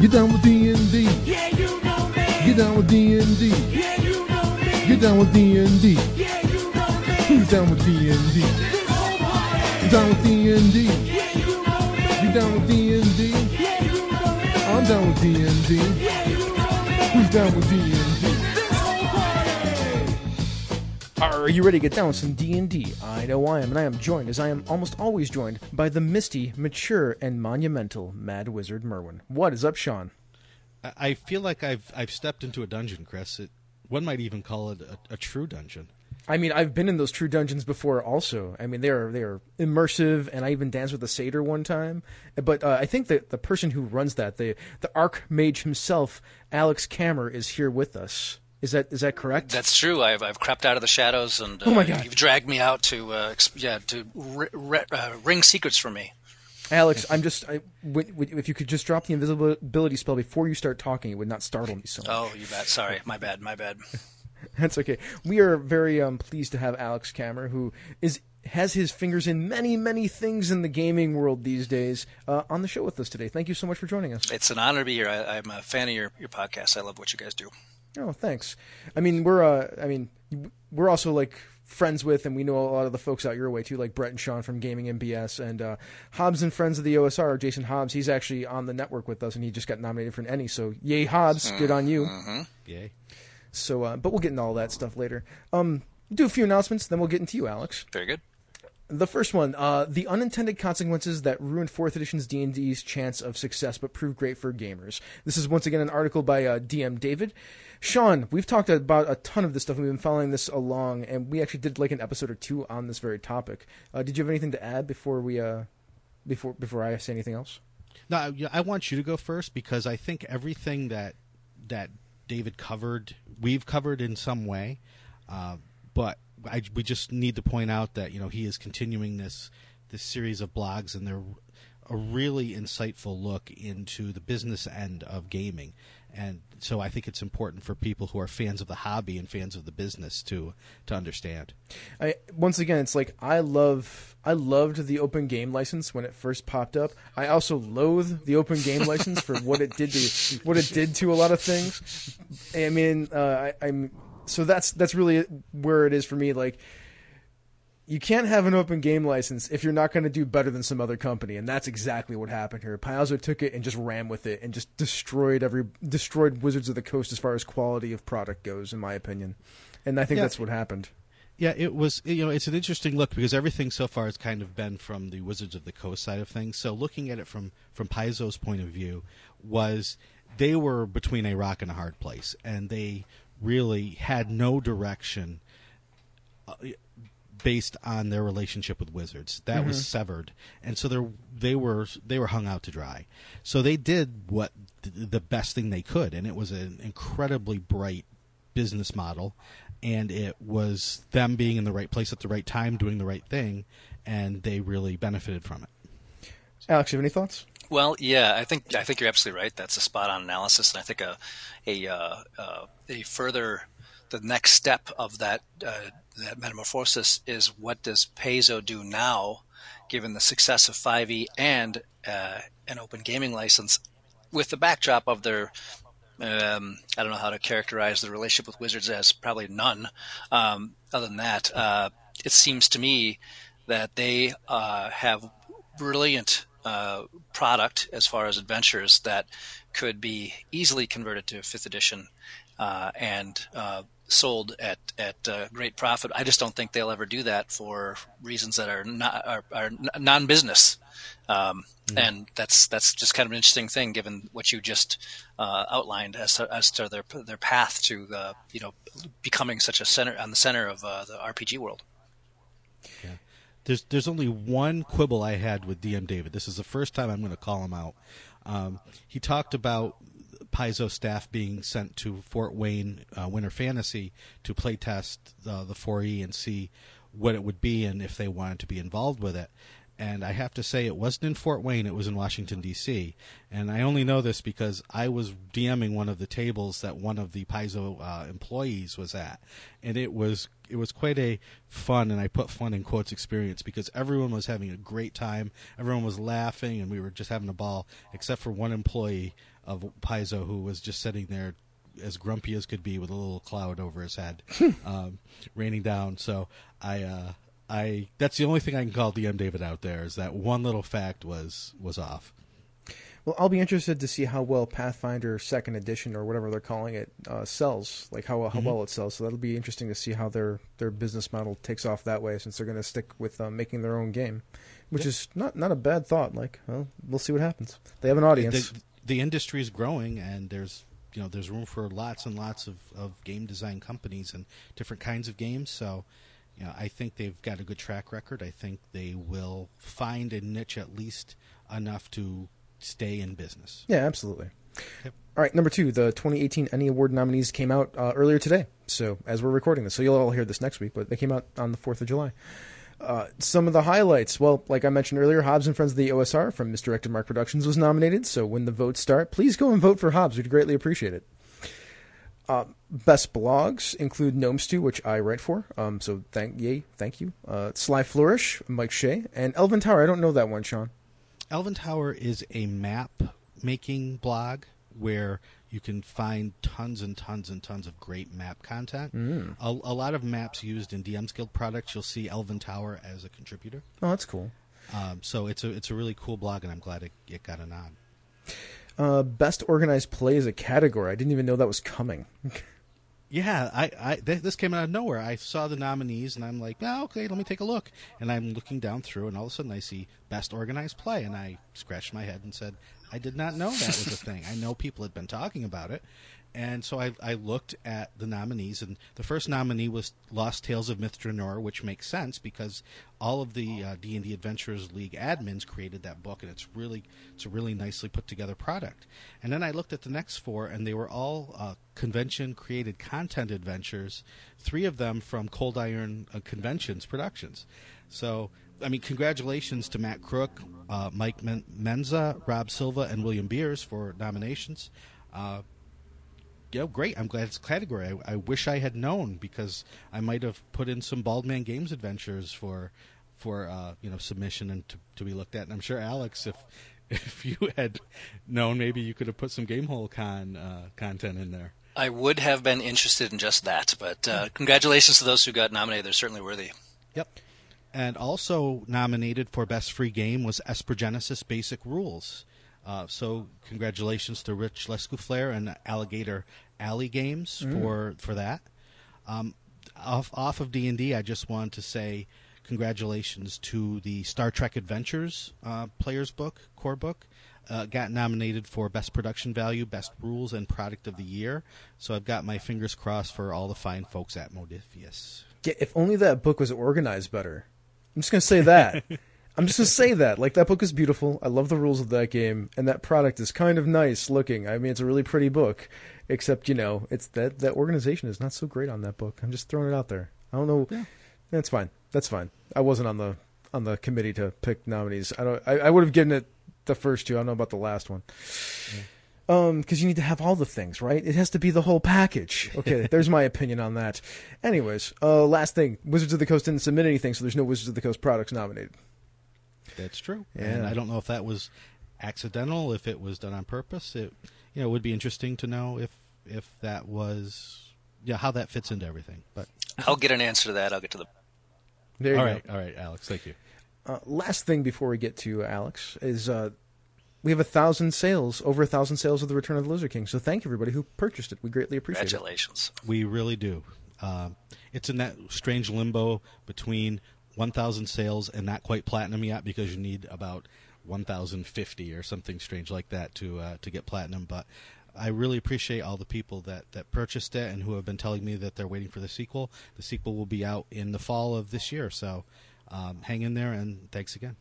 Get down with D&D. Yeah, you know me. Get down with D&D. Yeah, you know me. Get down with D&D. Yeah, you know me. Who's down with D&D? This whole party. You down with D&D? Yeah, you know me. You down with D&D? Yeah, you know me. I'm down with D&D. Yeah, you know me. Who's down with D&D? Are you ready to get down with some D&D? I know I am, and I am joined, as I am almost always joined, by the misty, mature, and monumental Mad Wizard Merwin. What is up, Sean? I- feel like I've I've stepped into a dungeon, Chris. It, one might even call it a, a true dungeon. I mean, I've been in those true dungeons before. Also, I mean, they are they are immersive, and I even danced with a satyr one time. But uh, I think that the person who runs that, the the Archmage himself, Alex Kammer, is here with us. Is that is that correct? That's true. I've I've crept out of the shadows, and uh, Oh my God. you've dragged me out to uh, yeah to ri- ri- uh, ring secrets for me. Alex, I'm just. I, w- w- if you could just drop the invisibility spell before you start talking, it would not startle me so much. Oh, you bet. Sorry, my bad, my bad. That's okay. We are very um, pleased to have Alex Kammer, who is has his fingers in many, many things in the gaming world these days, uh, on the show with us today. Thank you so much for joining us. It's an honor to be here. I, I'm a fan of your your podcast. I love what you guys do. Oh, thanks. I mean, we're uh, I mean, we're also like friends with, and we know a lot of the folks out your way too, like Brett and Sean from Gaming & BS, and uh, Hobbs and friends of the OSR. Jason Hobbs, he's actually on the network with us, and he just got nominated for an ENnie. So, yay, Hobbs! Good on you. Yay! So, uh, but we'll get into all that stuff later. Um, do a few announcements, then we'll get into you, Alex. Very good. The first one, uh, the unintended consequences that ruined fourth edition's D and D's chance of success, but proved great for gamers. This is once again an article by uh, DM David. Sean, we've talked about a ton of this stuff. We've been following this along, and we actually did like an episode or two on this very topic. Uh, did you have anything to add before we, uh, before before I say anything else? No, I- I want you to go first because I think everything that that David covered, we've covered in some way. Uh, but I, we just need to point out that you know he is continuing this this series of blogs, and they're a really insightful look into the business end of gaming. And so I think it's important for people who are fans of the hobby and fans of the business to to understand. I once again, it's like I love I loved the open game license when it first popped up. I also loathe the open game license for what it did to what it did to a lot of things. I mean, uh, I, I'm so that's that's really where it is for me. Like, you can't have an open game license if you're not going to do better than some other company, and that's exactly what happened here. Paizo took it and just ran with it and just destroyed every destroyed Wizards of the Coast as far as quality of product goes, in my opinion. And I think Yeah. that's what happened. Yeah, it was. You know, it's an interesting look because everything so far has kind of been from the Wizards of the Coast side of things. So looking at it from from Paizo's point of view, was they were between a rock and a hard place, and they really had no direction uh, based on their relationship with Wizards. That was severed, and so they they were they were hung out to dry. So they did what the best thing they could, and it was an incredibly bright business model, and it was them being in the right place at the right time, doing the right thing, and they really benefited from it. Alex, you have any thoughts? Well, yeah, I think I think you're absolutely right. That's a spot on analysis, and I think a a uh, uh, a further the next step of that uh, that metamorphosis is what does Paizo do now, given the success of 5e and uh, an open gaming license, with the backdrop of their um, I don't know how to characterize the relationship with Wizards as probably none. Um, other than that, uh, it seems to me that they uh, have brilliant uh, product as far as adventures that could be easily converted to fifth edition uh, and uh, sold at at uh, great profit. I just don't think they'll ever do that for reasons that are not are, are non business. Um, And that's that's just kind of an interesting thing, given what you just uh, outlined as to, as to their their path to uh, you know becoming such a center on the center of uh, the RPG world. There's there's only one quibble I had with DM David. This is the first time I'm going to call him out. Um, he talked about Paizo staff being sent to Fort Wayne uh, Winter Fantasy to play test uh, the 4E and see what it would be and if they wanted to be involved with it. And I have to say, it wasn't in Fort Wayne; it was in Washington D.C. And I only know this because I was DMing one of the tables that one of the Paizo uh, employees was at, and it was it was quite a fun, and I put fun in quotes experience because everyone was having a great time, everyone was laughing, and we were just having a ball, except for one employee of Paizo, who was just sitting there as grumpy as could be with a little cloud over his head, um, raining down. So I, uh, I that's the only thing I can call DM David out there is that one little fact was was off. Well, I'll be interested to see how well Pathfinder Second Edition or whatever they're calling it uh, sells, like how how well it sells. So that'll be interesting to see how their their business model takes off that way, since they're going to stick with uh, making their own game, which is not not a bad thought. Like, well, we'll see what happens. They have an audience. the, the industry is growing and there's you know there's room for lots and lots of, of game design companies and different kinds of games so you know I think they've got a good track record I think they will find a niche at least enough to stay in business Yeah, absolutely. Yep. All right, number two, the 2018 ENnie Award nominees came out uh, earlier today. So as we're recording this, so you'll all hear this next week, but they came out on the 4th of July. Uh, some of the highlights, well, like I mentioned earlier, Hobbs and Friends of the OSR from Misdirected Mark Productions was nominated. So when the votes start, please go and vote for Hobbs. We'd greatly appreciate it. Uh, best blogs include Gnome Stew, which I write for. Um, so thank yay, thank you. Uh, Sly Flourish, Mike Shea, and Elven Tower. I don't know that one, Sean. Elven Tower is a map making blog where you can find tons and tons and tons of great map content. Hmm. A, a lot of maps used in DM's Guild products, you'll see Elven Tower as a contributor. Oh, that's cool. Um, so it's a it's a really cool blog, and I'm glad it, it got a nod. Uh, best organized play is a category. I didn't even know that was coming. Yeah, I, I th- this came out of nowhere. I saw the nominees and I'm like, oh, okay, let me take a look. And I'm looking down through, and all of a sudden I see best organized play, and I scratched my head and said, I did not know that was a thing. I know people had been talking about it, and so I, I looked at the nominees, and the first nominee was Lost Tales of Myth Drannor, which makes sense because all of the uh, D&D Adventurers League admins created that book, and it's really it's a really nicely put together product. And then I looked at the next four, and they were all uh, convention created content adventures. Three of them from Cold Iron uh, Conventions Productions. So I mean, congratulations to Matt Crook, uh, Mike Men- Menza, Rob Silva, and William Beers for nominations. Uh, yeah, great. I'm glad it's a category. I, I wish I had known because I might have put in some Bald Man Games adventures for for uh, you know submission and to, to be looked at. And I'm sure Alex, if if you had known, maybe you could have put some Gamehole Con uh, content in there. I would have been interested in just that, but uh, congratulations to those who got nominated. They're certainly worthy. Yep. And also nominated for Best Free Game was Esper Genesis Basic Rules. Uh, so congratulations to Rich Lescouflair and Alligator Alley Games for for that. Um, off off of D and I just wanted to say congratulations to the Star Trek Adventures uh, players book core book. Uh, got nominated for Best Production Value, Best Rules, and Product of the Year. So I've got my fingers crossed for all the fine folks at Modiphius. Yeah, if only that book was organized better. I'm just gonna say that. I'm just gonna say that. Like that book is beautiful. I love the rules of that game, and that product is kind of nice looking. I mean, it's a really pretty book, except you know, it's that that organization is not so great on that book. I'm just throwing it out there. I don't know. That's fine. That's fine. I wasn't on the on the committee to pick nominees. I don't. I, I would have given it the first two. I don't know about the last one. Um, because you need to have all the things, right? It has to be the whole package. Okay, there's my opinion on that. Anyways, uh, last thing, Wizards of the Coast didn't submit anything, so there's no Wizards of the Coast products nominated. That's true. Yeah. And I don't know if that was accidental, if it was done on purpose. It you know, it would be interesting to know if if that was yeah, how that fits into everything. But I'll get an answer to that. I'll get to the. There you all go. right, all right, Alex, thank you. Uh, last thing before we get to Alex is uh, we have a thousand sales, over a thousand sales of the Return of the Lizard King. So thank you everybody who purchased it. We greatly appreciate it. Congratulations. We really do. Um, it's in that strange limbo between 1,000 sales and not quite platinum yet because you need about 1,050 or something strange like that to uh, to get platinum. But I really appreciate all the people that, that purchased it and who have been telling me that they're waiting for the sequel. The sequel will be out in the fall of this year, so um, hang in there and thanks again.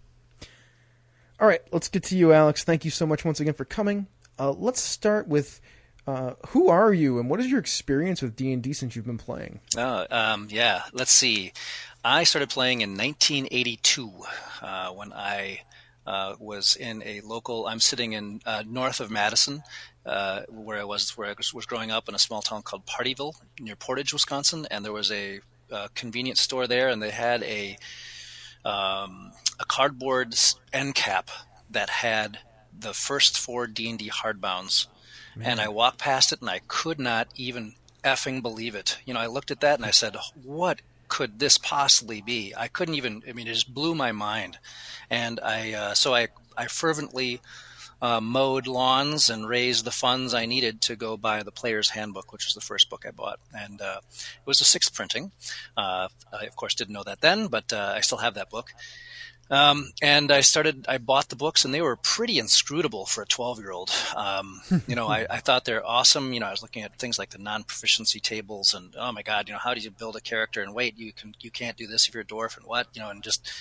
All right, let's get to you, Alex. Thank you so much once again for coming. Uh, let's start with uh, who are you and what is your experience with D and D since you've been playing? Oh, um, yeah. Let's see. I started playing in 1982 uh, when I uh, was in a local. I'm sitting in uh, north of Madison, uh, where I was where I was, was growing up in a small town called Pardeeville near Portage, Wisconsin, and there was a, uh convenience store there, and they had a um, a cardboard end cap that had the first four D and D hardbounds and I walked past it and I could not even effing believe it. You know, I looked at that and I said, "What could this possibly be?" I couldn't even. I mean, it just blew my mind, and I uh, so I I fervently. Uh, mowed lawns and raised the funds I needed to go buy the Player's Handbook, which was the first book I bought, and uh, it was a sixth printing. Uh, I of course didn't know that then, but uh, I still have that book. Um, and I started, I bought the books and they were pretty inscrutable for a 12 year old. Um, you know, I, I, thought they're awesome. You know, I was looking at things like the non proficiency tables and, oh my God, you know, how do you build a character and wait, you can, you can't do this if you're a dwarf and what, you know, and just,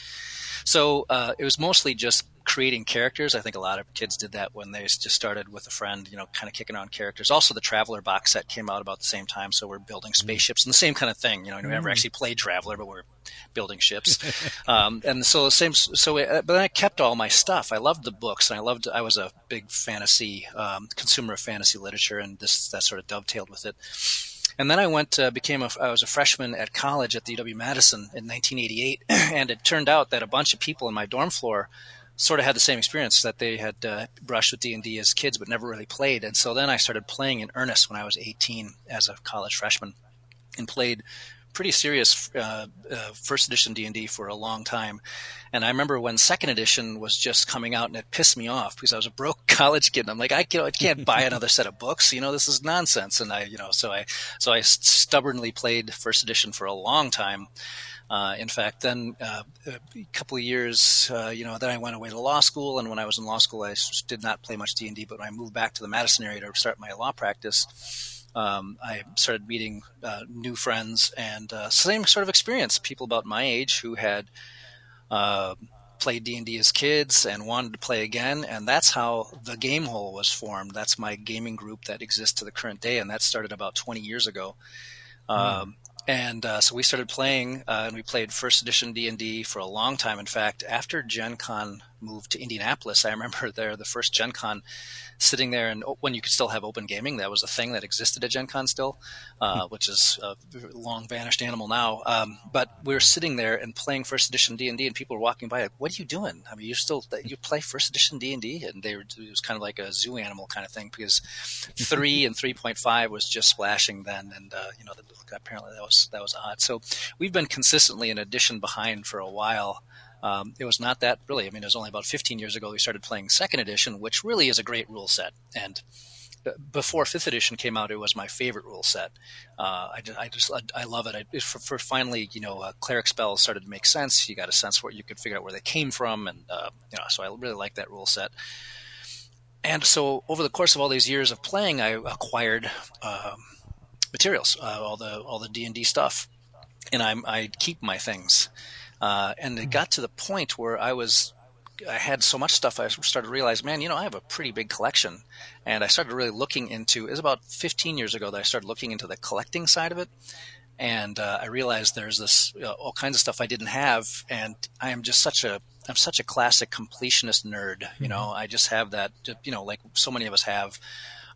so, uh, it was mostly just creating characters. I think a lot of kids did that when they just started with a friend, you know, kind of kicking on characters. Also, the Traveller box set came out about the same time, so we're building mm-hmm. spaceships and the same kind of thing. You know, we never mm. actually played Traveller, but we're building ships. um, and so the same. So, uh, but then I kept all my stuff. I loved the books, and I loved. I was a big fantasy um, consumer of fantasy literature, and this that sort of dovetailed with it. And then I went, uh, became a, I was a freshman at college at the UW Madison in 1988, and it turned out that a bunch of people in my dorm floor sort of had the same experience that they had uh, brushed with D&D as kids but never really played. And so then I started playing in earnest when I was 18 as a college freshman and played pretty serious uh, uh, first edition D&D for a long time. And I remember when second edition was just coming out and it pissed me off because I was a broke college kid and I'm like I can't, I can't buy another set of books, you know, this is nonsense and I, you know, so I so I stubbornly played first edition for a long time uh, in fact, then uh, a couple of years, uh, you know, then I went away to law school, and when I was in law school, I did not play much D and D. But when I moved back to the Madison area to start my law practice, um, I started meeting uh, new friends and uh, same sort of experience. People about my age who had uh, played D and D as kids and wanted to play again, and that's how the Game Hole was formed. That's my gaming group that exists to the current day, and that started about 20 years ago. Hmm. Um, and uh, so we started playing, uh, and we played first edition D and D for a long time. In fact, after Gen Con moved to Indianapolis, I remember there the first Gen Con sitting there and when you could still have open gaming, that was a thing that existed at Gen Con still, uh, hmm. which is a long vanished animal now. Um, but we were sitting there and playing first edition D and D, and people were walking by like, "What are you doing? I mean, you still you play first edition D and D?" And they were it was kind of like a zoo animal kind of thing because three and three point five was just splashing then, and uh, you know apparently that was that was odd. So we've been consistently an edition behind for a while. Um, it was not that really. I mean, it was only about 15 years ago we started playing second edition, which really is a great rule set. And uh, before fifth edition came out, it was my favorite rule set. Uh, I, just, I just, I love it. I, for, for, finally, you know, uh, cleric spells started to make sense. You got a sense where you could figure out where they came from, and uh, you know, so I really like that rule set. And so, over the course of all these years of playing, I acquired um, materials, uh, all the all the D and D stuff, and I I keep my things. Uh, and it got to the point where I was, I had so much stuff. I started to realize, man, you know, I have a pretty big collection, and I started really looking into. It was about 15 years ago that I started looking into the collecting side of it, and uh, I realized there's this uh, all kinds of stuff I didn't have, and I am just such a I'm such a classic completionist nerd. You mm-hmm. know, I just have that. You know, like so many of us have.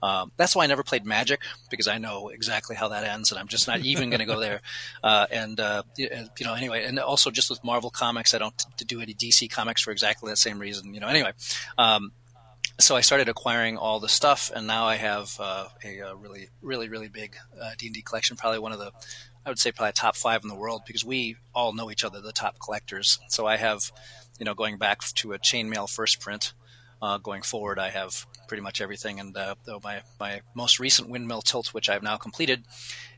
Um, that's why I never played Magic because I know exactly how that ends, and I'm just not even going to go there. Uh, and uh, you know, anyway, and also just with Marvel comics, I don't t- do any DC comics for exactly that same reason. You know, anyway. Um, so I started acquiring all the stuff, and now I have uh, a, a, really, really, really big uh, D and D collection. Probably one of the, I would say, probably top five in the world because we all know each other, the top collectors. So I have, you know, going back to a chainmail first print, uh, going forward, I have pretty much everything. And uh, though my my most recent windmill tilt, which I've now completed,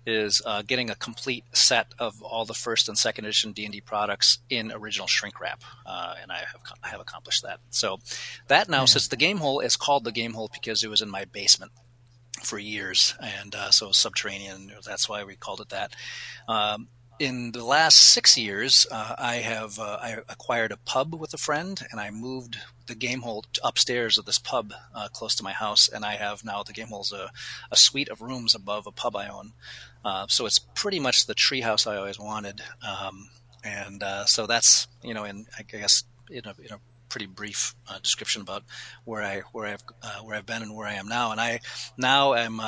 is uh, getting a complete set of all the first and second edition D and D products in original shrink wrap, uh, and I have I have accomplished that. So that now, yeah. since the game hole is called the game hole because it was in my basement for years, and uh, so subterranean. That's why we called it that. Um, in the last six years, uh, I have uh, I acquired a pub with a friend, and I moved the game hole upstairs of this pub uh, close to my house, and I have now the game hole's a, a suite of rooms above a pub I own. Uh, so it's pretty much the treehouse I always wanted, um, and uh, so that's you know, in I guess in a, in a pretty brief uh, description about where I where I've where I've been and where I am now, and I now am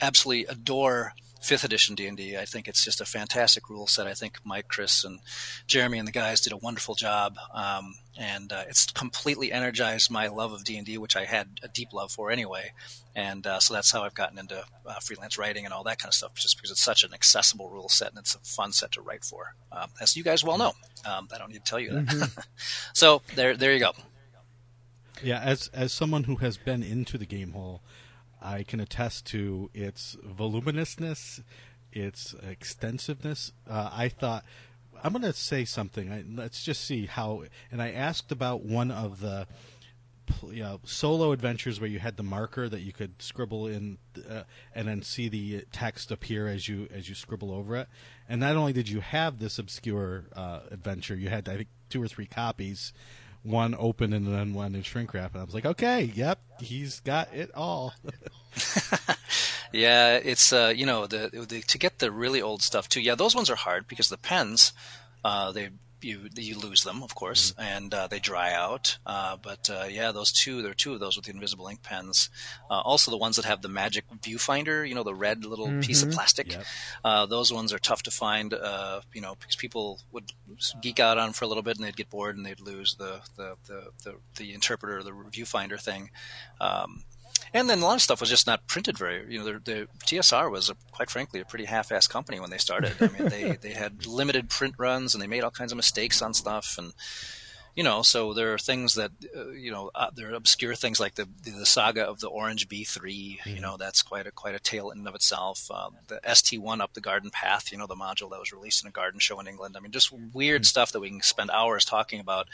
absolutely adore fifth edition D and D. I think it's just a fantastic rule set. I think Mike, Chris, and Jeremy and the guys did a wonderful job, um, and uh, it's completely energized my love of D and D, which I had a deep love for anyway. And uh, so that's how I've gotten into uh, freelance writing and all that kind of stuff, just because it's such an accessible rule set and it's a fun set to write for, um, as you guys well know. Um, I don't need to tell you that. so there, there you go. Yeah, as as someone who has been into the game hole, I can attest to its voluminousness, its extensiveness. Uh, I thought I'm going to say something. I, let's just see how. And I asked about one of the you know, solo adventures where you had the marker that you could scribble in, uh, and then see the text appear as you as you scribble over it. And not only did you have this obscure uh, adventure, you had I think two or three copies one open and then one in shrink wrap. And I was like, okay, yep, he's got it all. Yeah, it's uh, you know the, the to get the really old stuff too. Yeah, those ones are hard because the pens, uh, they you you lose them of course and uh, they dry out. Uh, but uh, yeah, those two there are two of those with the invisible ink pens. Uh, also the ones that have the magic viewfinder, you know, the red little piece of plastic. Yep. Uh, those ones are tough to find. Uh, you know, because people would geek out on for a little bit and they'd get bored and they'd lose the the the the, the interpreter, the viewfinder thing. Um, and then a lot of stuff was just not printed very. You know, the, the TSR was, a, quite frankly, a pretty half-assed company when they started. I mean, they they had limited print runs and they made all kinds of mistakes on stuff, and you know, so there are things that uh, you know, uh, there are obscure things like the the saga of the Orange B3. You know, that's quite a quite a tale in and of itself. Um, the ST1 up the garden path. You know, the module that was released in a garden show in England. I mean, just weird stuff that we can spend hours talking about.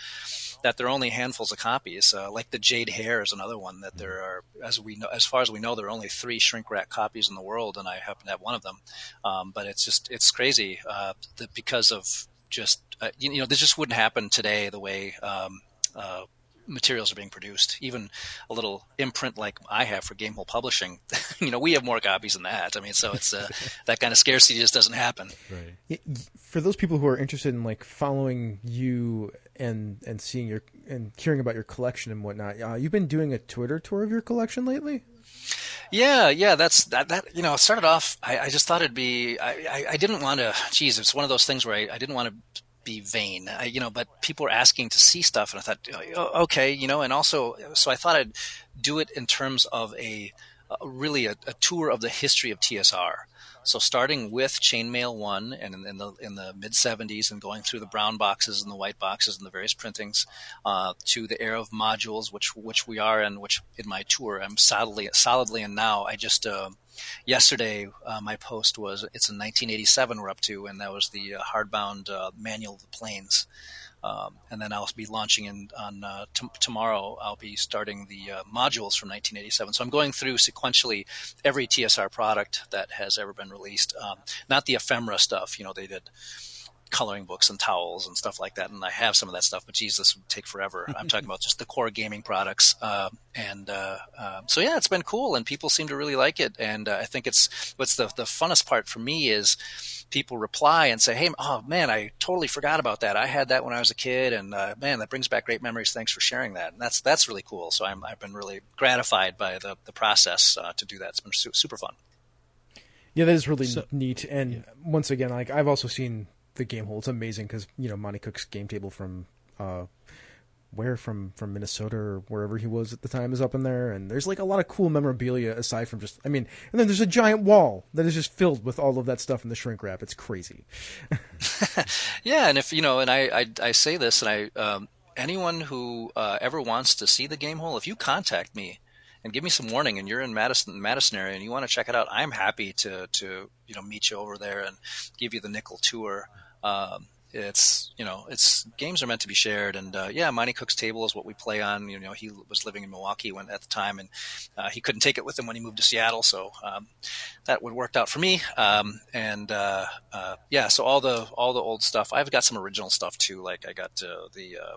That there are only handfuls of copies. Uh, like the Jade Hare is another one that there are, as we know, as far as we know, there are only three shrink wrap copies in the world, and I happen to have one of them. Um, but it's just it's crazy uh, that because of just uh, you, you know this just wouldn't happen today the way um, uh, materials are being produced. Even a little imprint like I have for Gamehole Publishing, you know, we have more copies than that. I mean, so it's uh, that kind of scarcity just doesn't happen. Right. Y- y- For those people who are interested in like following you and and seeing your and hearing about your collection and whatnot, uh, you've been doing a Twitter tour of your collection lately. Yeah, yeah, that's that. That you know, started off. I, I just thought it'd be. I, I, I didn't want to. Geez, it's one of those things where I, I didn't want to be vain. I, you know, but people were asking to see stuff, and I thought, oh, okay, you know, and also, so I thought I'd do it in terms of a really a, a tour of the history of TSR. So starting with Chainmail One and in, in the in the mid '70s, and going through the brown boxes and the white boxes and the various printings, uh, to the era of modules, which which we are in, which in my tour I'm solidly solidly in now. I just uh, yesterday uh, my post was it's in 1987 we're up to, and that was the uh, hardbound uh, manual of the planes. Um, and then I'll be launching in on uh, t- tomorrow. I'll be starting the uh, modules from 1987. So I'm going through sequentially every TSR product that has ever been released. Um, not the ephemera stuff. You know, they did coloring books and towels and stuff like that. And I have some of that stuff, but geez, this would take forever. I'm talking about just the core gaming products. Uh, and uh, uh, so yeah, it's been cool, and people seem to really like it. And uh, I think it's what's the the funnest part for me is people reply and say, "Hey, oh man, I totally forgot about that. I had that when I was a kid, and uh, man, that brings back great memories. Thanks for sharing that." And that's that's really cool. So I'm, I've been really gratified by the the process uh, to do that. It's been su- super fun. Yeah, that is really So- neat. And once again, like I've also seen the game hole. It's amazing because you know Monte Cook's game table from uh, where from from Minnesota or wherever he was at the time is up in there, and there's like a lot of cool memorabilia aside from just I mean, and then there's a giant wall that is just filled with all of that stuff in the shrink wrap. It's crazy. Yeah, and if you know, and I I, I say this, and I um, anyone who uh, ever wants to see the game hole, if you contact me and give me some warning, and you're in Madison Madison area, and you want to check it out, I'm happy to to you know meet you over there and give you the nickel tour. Um, it's you know it's games are meant to be shared and uh, yeah Monte Cook's table is what we play on. You know he was living in Milwaukee when at the time and uh, he couldn't take it with him when he moved to Seattle so um, that would worked out for me. Um, and uh, uh, yeah so all the all the old stuff I've got some original stuff too like I got uh, the uh,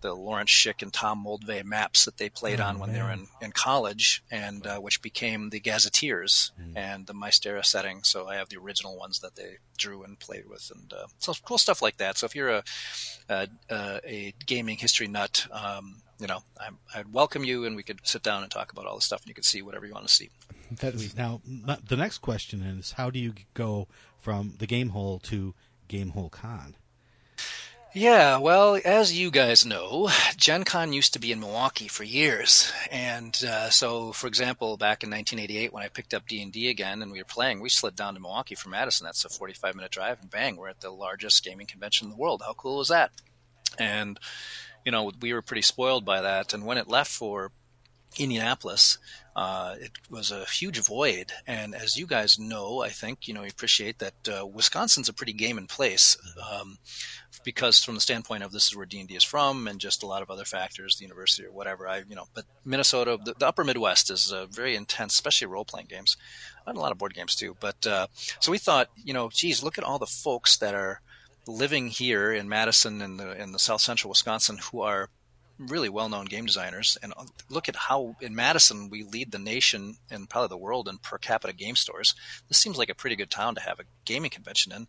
the Lawrence Schick and Tom Moldvay maps that they played Oh, on when they were in, in college, and uh, which became the Gazetteers and the Mystara setting. So I have the original ones that they drew and played with, and uh, so cool stuff like that. So if you're a a, a, gaming history nut, um, you know, I'm, I'd welcome you, and we could sit down and talk about all the stuff, and you could see whatever you want to see. That's Now, the next question is, how do you go from the Game Hole to Game Hole Con? Yeah, well, as you guys know, Gen Con used to be in Milwaukee for years, and uh, so, for example, back in 1988 when I picked up D and D again and we were playing, we slid down to Milwaukee from Madison. That's a 45 minute drive, and bang, we're at the largest gaming convention in the world. How cool is that? And you know, we were pretty spoiled by that. And when it left for Indianapolis, uh, it was a huge void. And as you guys know, I think you know you appreciate that uh, Wisconsin's a pretty game in place um, because from the standpoint of this is where D and D is from, and just a lot of other factors, the university or whatever. I you know, but Minnesota, the, the Upper Midwest is uh, very intense, especially role playing games, and a lot of board games too. But uh, so we thought, you know, geez, look at all the folks that are living here in Madison and the in the South Central Wisconsin who are really well-known game designers and look at how in Madison we lead the nation and probably the world in per capita game stores. This seems like a pretty good town to have a gaming convention in.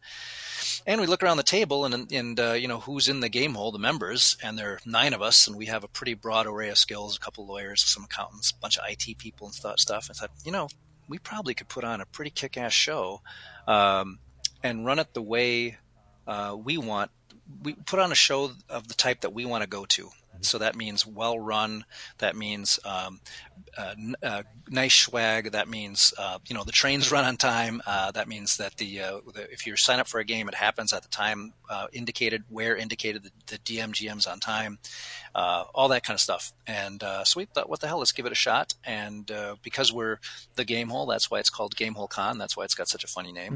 And we look around the table and and uh, you know who's in the game hole, the members, and there are nine of us, and we have a pretty broad array of skills. A couple lawyers, some accountants, a bunch of IT people and th- stuff. And I thought, you know, we probably could put on a pretty kick-ass show um, and run it the way uh, we want. We put on a show of the type that we want to go to. So that means well run. That means um, uh, n- uh, nice swag. That means uh, you know the trains run on time. Uh, that means that the, uh, the if you sign up for a game, it happens at the time uh, indicated, where indicated, the, the DM GM's on time, all that kind of stuff. And so we thought, what the hell? Let's give it a shot. And because we're the Game Hole, that's why it's called Game Hole Con. That's why it's got such a funny name.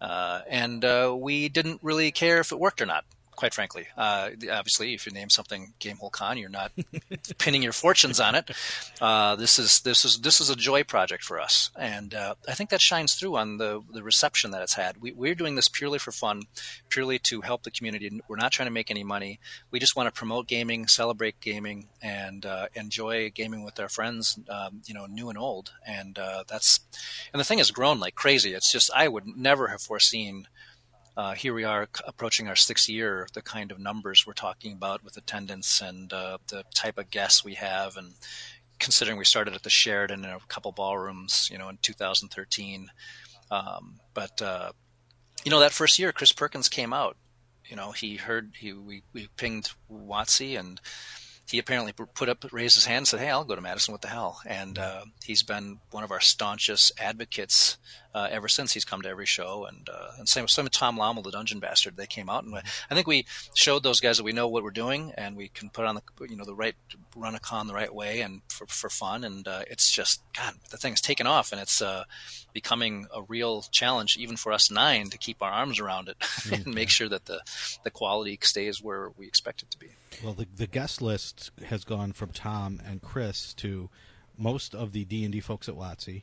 Uh, and uh, we didn't really care if it worked or not. Quite frankly, uh, obviously, if you name something Gamehole Con, you're not pinning your fortunes on it. Uh, this is this is this is a joy project for us, and uh, I think that shines through on the the reception that it's had. We, we're doing this purely for fun, purely to help the community. We're not trying to make any money. We just want to promote gaming, celebrate gaming, and uh, enjoy gaming with our friends, um, you know, new and old. And uh, that's and the thing has grown like crazy. It's just I would never have foreseen. Uh, here we are approaching our sixth year, the kind of numbers we're talking about with attendance and uh, the type of guests we have, and considering we started at the Sheraton in a couple ballrooms, you know, in 2013. Um, but uh, you know, that first year, Chris Perkins came out. You know, he heard he we, we pinged WotC and he apparently put up, raised his hand, and said, "Hey, I'll go to Madison. What the hell?" And uh, he's been one of our staunchest advocates uh, ever since. He's come to every show, and uh, and same same with Tom Lommel, the Dungeon Bastard. They came out, and I think we showed those guys that we know what we're doing, and we can put on the you know the right run a con the right way and for for fun. And uh, it's just God, the thing's taken off, and it's uh, becoming a real challenge even for us nine to keep our arms around it and make sure that the the quality stays where we expect it to be. Well, the, the guest list has gone from Tom and Chris to most of the D and D folks at WotC,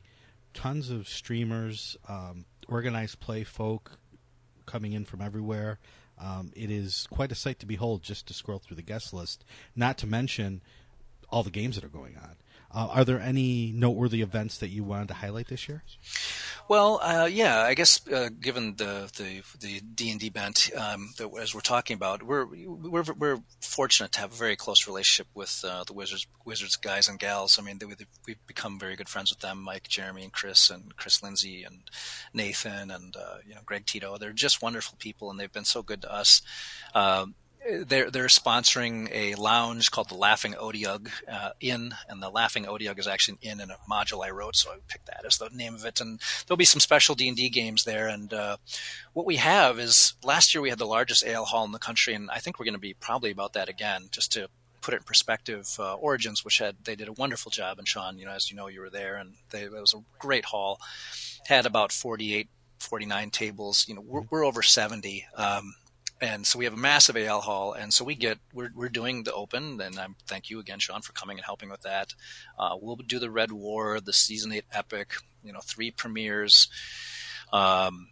tons of streamers, um, organized play folk coming in from everywhere. Um, it is quite a sight to behold just to scroll through the guest list. Not to mention all the games that are going on. Uh, are there any noteworthy events that you wanted to highlight this year? Well, uh, yeah, I guess uh, given the the the D and D bent um, that as we're talking about, we're we're we're fortunate to have a very close relationship with uh, the Wizards Wizards guys and gals. I mean, they, we've become very good friends with them, Mike, Jeremy, and Chris, and Chris Lindsay, and Nathan, and uh, you know Greg Tito. They're just wonderful people, and they've been so good to us. They're they're sponsoring a lounge called the Laughing Odiug uh, Inn, and the Laughing Odiug is actually an inn in a module I wrote, so I picked that as the name of it. And there'll be some special D and D games there. And uh, what we have is last year we had the largest ale hall in the country, and I think we're going to be probably about that again, just to put it in perspective. Uh, Origins, which had they did a wonderful job, and Sean, you know, as you know, you were there, and they, it was a great hall. Had about 48, 49 tables. You know, we're, we're over 70. Um, and so we have a massive AL hall, and so we get we're we're doing the open, and I'm thank you again, Sean, for coming and helping with that. Uh, we'll do the Red War, the season eight epic, you know, three premieres. Um,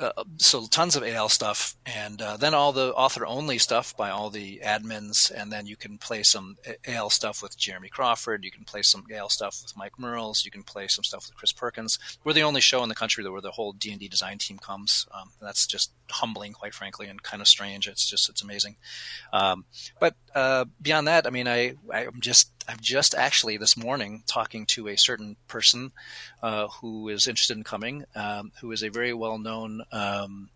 uh, so tons of AL stuff, and uh, then all the author only stuff by all the admins, and then you can play some AL stuff with Jeremy Crawford. You can play some AL stuff with Mike Mearls. You can play some stuff with Chris Perkins. We're the only show in the country where the whole D and D design team comes. Um, that's just humbling, quite frankly, and kind of strange. It's just it's amazing. Um, but uh, beyond that, I mean, I I'm just I'm just actually this morning talking to a certain person uh, who is interested in coming, um, who is a very well known. Um,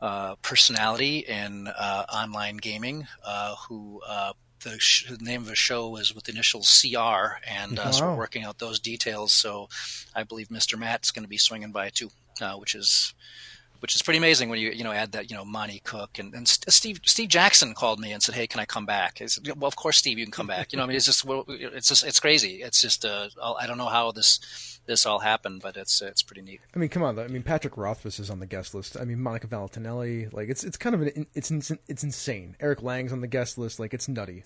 uh, personality in uh, online gaming, uh, who uh, the, sh- the, name of the show is with the initials CR, and uh, wow. so we're working out those details. So I believe Mr. Matt's going to be swinging by too, uh, which is which is pretty amazing when you you know add that you know Monte Cook and, and Steve Steve Jackson called me and said, "Hey, can I come back?" I said, "Well, of course, Steve, you can come back." You know, I mean, it's just it's just it's crazy. It's just uh, I don't know how this this all happened, but it's it's pretty neat. I mean, come on, I mean, Patrick Rothfuss is on the guest list. I mean, Monica Valentinelli, like it's it's kind of an, it's it's insane. Eric Lang's on the guest list, like it's nutty